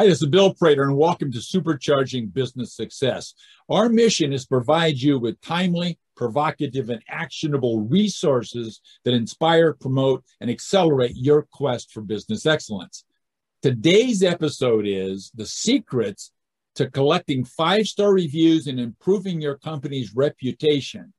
Hi, this is Bill Prater, and welcome to Supercharging Business Success. Our mission is to provide you with timely, provocative, and actionable resources that inspire, promote, and accelerate your quest for business excellence. Today's episode is the secrets to collecting five star reviews and improving your company's reputation.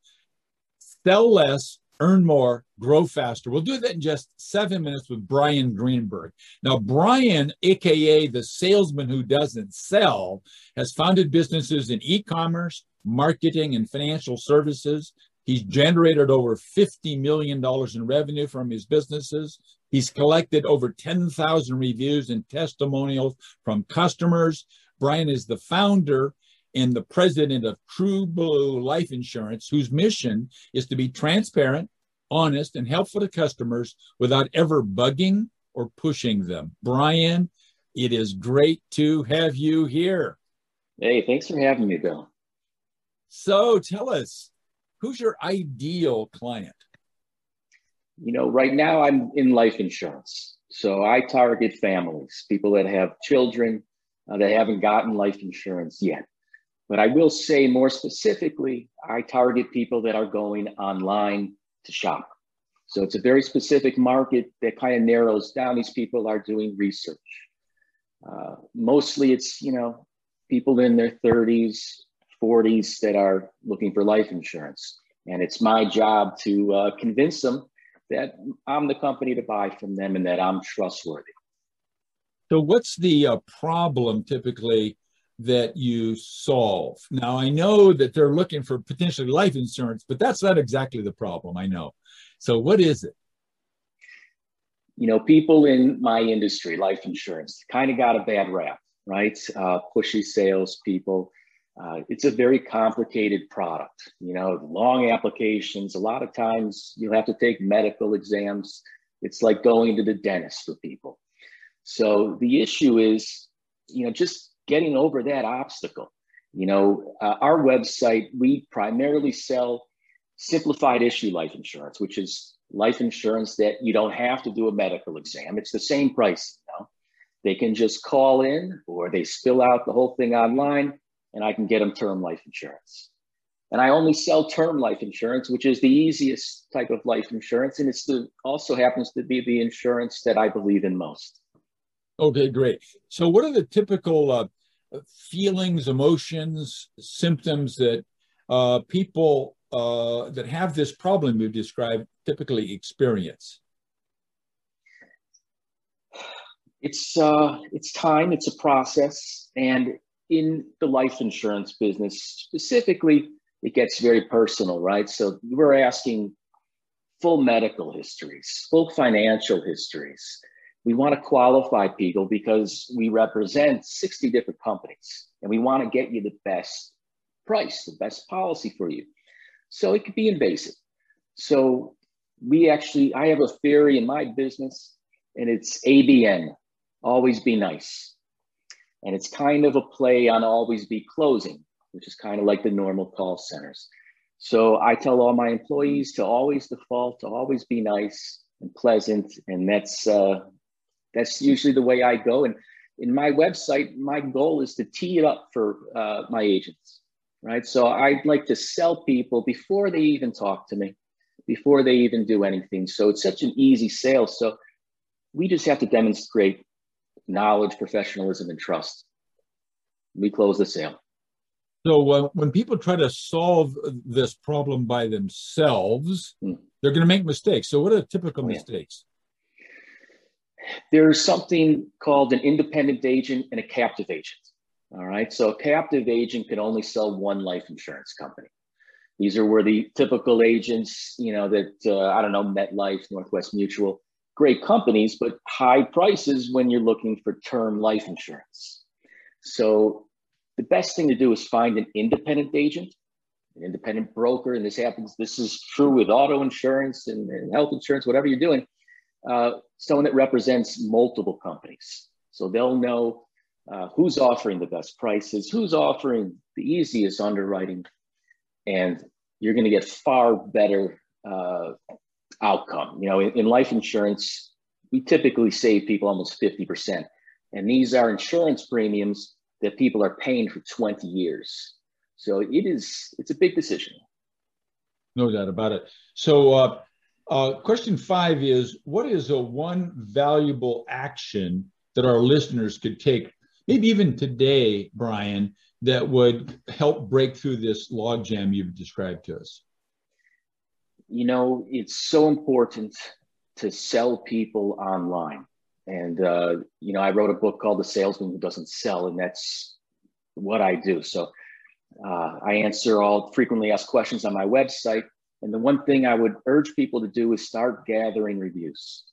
Sell less, earn more, grow faster. We'll do that in just seven minutes with Brian Greenberg. Now, Brian, AKA the salesman who doesn't sell, has founded businesses in e commerce, marketing, and financial services. He's generated over $50 million in revenue from his businesses. He's collected over 10,000 reviews and testimonials from customers. Brian is the founder and the president of True Blue Life Insurance, whose mission is to be transparent, honest, and helpful to customers without ever bugging or pushing them. Brian, it is great to have you here. Hey, thanks for having me, Bill. So tell us, who's your ideal client? You know, right now I'm in life insurance. So I target families, people that have children uh, that haven't gotten life insurance yet. But I will say more specifically, I target people that are going online to shop. So it's a very specific market that kind of narrows down. These people are doing research. Uh, mostly it's, you know, people in their 30s, 40s that are looking for life insurance. And it's my job to uh, convince them that I'm the company to buy from them and that I'm trustworthy. So, what's the uh, problem typically that you solve? Now, I know that they're looking for potentially life insurance, but that's not exactly the problem. I know. So, what is it? You know, people in my industry, life insurance, kind of got a bad rap, right? Uh, pushy salespeople. Uh, it's a very complicated product, you know, long applications. A lot of times you have to take medical exams. It's like going to the dentist for people. So the issue is, you know, just getting over that obstacle. You know, uh, our website, we primarily sell simplified issue life insurance, which is life insurance that you don't have to do a medical exam. It's the same price. You know? They can just call in or they spill out the whole thing online and I can get them term life insurance. And I only sell term life insurance, which is the easiest type of life insurance. And the also happens to be the insurance that I believe in most. Okay, great. So, what are the typical uh, feelings, emotions, symptoms that uh, people uh, that have this problem you described typically experience? It's uh, it's time. It's a process, and in the life insurance business specifically, it gets very personal, right? So we're asking full medical histories, full financial histories. We want to qualify people because we represent 60 different companies and we want to get you the best price, the best policy for you. So it could be invasive. So we actually, I have a theory in my business and it's ABN, always be nice. And it's kind of a play on always be closing, which is kind of like the normal call centers. So I tell all my employees to always default, to always be nice and pleasant. And that's, uh, that's usually the way I go. And in my website, my goal is to tee it up for uh, my agents, right? So I'd like to sell people before they even talk to me, before they even do anything. So it's such an easy sale. So we just have to demonstrate knowledge, professionalism, and trust. We close the sale. So uh, when people try to solve this problem by themselves, hmm. they're going to make mistakes. So what are the typical oh, mistakes? There's something called an independent agent and a captive agent. All right. So a captive agent can only sell one life insurance company. These are where the typical agents, you know, that uh, I don't know, MetLife, Northwest Mutual, great companies, but high prices when you're looking for term life insurance. So the best thing to do is find an independent agent, an independent broker, and this happens. This is true with auto insurance and, and health insurance, whatever you're doing. Uh, someone that represents multiple companies, so they'll know uh, who's offering the best prices, who's offering the easiest underwriting, and you're going to get far better uh, outcome. You know, in, in, life insurance, we typically save people almost 50% And these are insurance premiums that people are paying for 20 years. So it is, it's a big decision. No doubt about it. So, uh, uh, question five is What is a one valuable action that our listeners could take, maybe even today, Brian, that would help break through this logjam you've described to us? You know, it's so important to sell people online. And, uh, you know, I wrote a book called The Salesman Who Doesn't Sell, and that's what I do. So uh, I answer all frequently asked questions on my website. And the one thing I would urge people to do is start gathering reviews,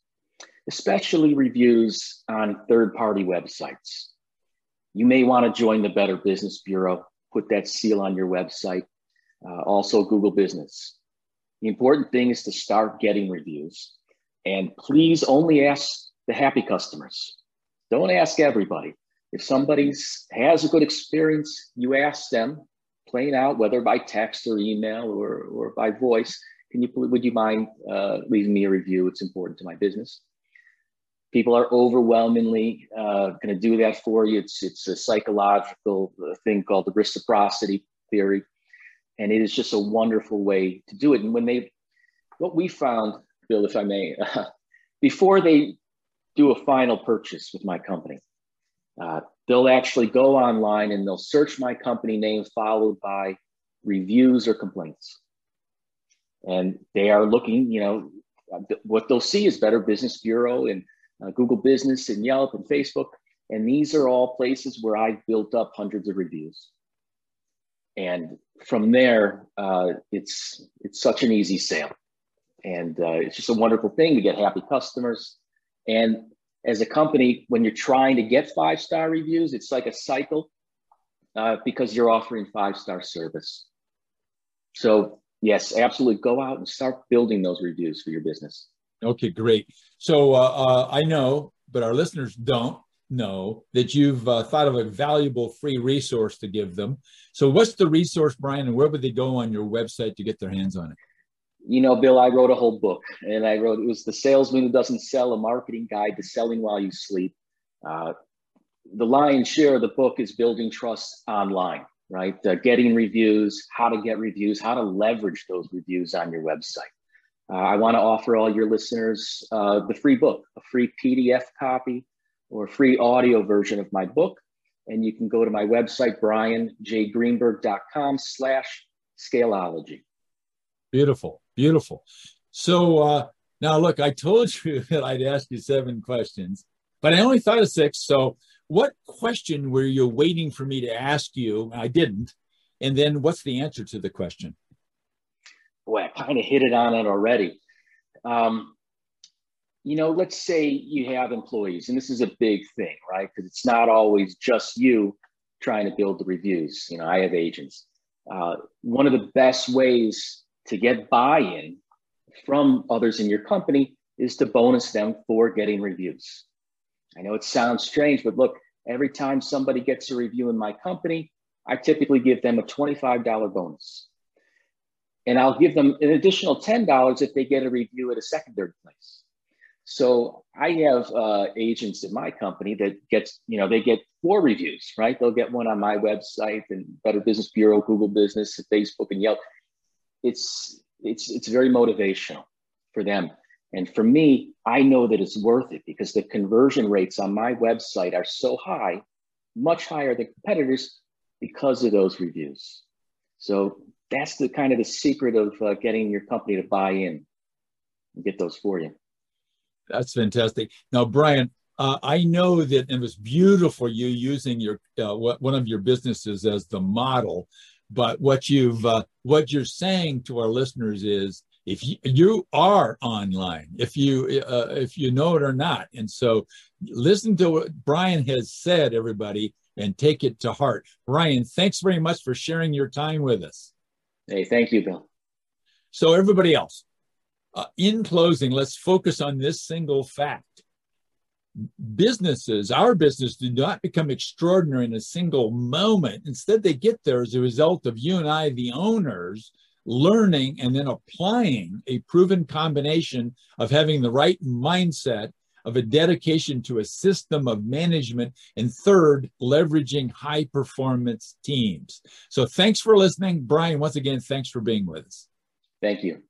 especially reviews on third party websites. You may want to join the Better Business Bureau, put that seal on your website, uh, also Google Business. The important thing is to start getting reviews. And please only ask the happy customers. Don't ask everybody. If somebody has a good experience, you ask them plain out, whether by text or email or, or by voice, can you, would you mind uh, leaving me a review? It's important to my business. People are overwhelmingly uh, going to do that for you. It's, it's a psychological uh, thing called the reciprocity theory. And it is just a wonderful way to do it. And when they, what we found, Bill, if I may, uh, before they do a final purchase with my company, uh, they'll actually go online and they'll search my company name followed by reviews or complaints. And they are looking, you know, what they'll see is Better Business Bureau and uh, Google Business and Yelp and Facebook. And these are all places where I've built up hundreds of reviews. And from there, uh, it's it's such an easy sale, and uh, it's just a wonderful thing to get happy customers. And as a company, when you're trying to get five star reviews, it's like a cycle uh, because you're offering five star service. So, yes, absolutely go out and start building those reviews for your business. Okay, great. So, uh, uh, I know, but our listeners don't know that you've uh, thought of a valuable free resource to give them. So, what's the resource, Brian, and where would they go on your website to get their hands on it? You know, Bill, I wrote a whole book and I wrote, it was The Salesman Who Doesn't Sell, a marketing guide to selling while you sleep. Uh, the lion's share of the book is building trust online, right? Uh, getting reviews, how to get reviews, how to leverage those reviews on your website. Uh, I want to offer all your listeners uh, the free book, a free PDF copy or free audio version of my book. And you can go to my website, brianjgreenberg.com slash scaleology. Beautiful. Beautiful. So uh, now, look, I told you that I'd ask you seven questions, but I only thought of six. So, what question were you waiting for me to ask you? I didn't. And then, what's the answer to the question? Boy, I kind of hit it on it already. Um, you know, let's say you have employees, and this is a big thing, right? Because it's not always just you trying to build the reviews. You know, I have agents. Uh, one of the best ways to get buy-in from others in your company is to bonus them for getting reviews. I know it sounds strange, but look, every time somebody gets a review in my company, I typically give them a $25 bonus. And I'll give them an additional $10 if they get a review at a secondary place. So I have uh, agents in my company that gets, you know, they get four reviews, right? They'll get one on my website and Better Business Bureau, Google Business, Facebook, and Yelp it's it's it's very motivational for them. And for me, I know that it's worth it because the conversion rates on my website are so high, much higher than competitors because of those reviews. So that's the kind of the secret of uh, getting your company to buy in and get those for you. That's fantastic. Now, Brian, uh, I know that it was beautiful you using your uh, one of your businesses as the model but what you've uh, what you're saying to our listeners is if you, you are online if you uh, if you know it or not. And so listen to what brian has said everybody and take it to heart. Brian thanks very much for sharing your time with us. Hey thank you bill. So everybody else uh, in closing let's focus on this single fact businesses, our business, do not become extraordinary in a single moment. Instead, they get there as a result of you and I, the owners, learning and then applying a proven combination of having the right mindset, of a dedication to a system of management, and third, leveraging high performance teams. So thanks for listening. Brian, once again, thanks for being with us. Thank you.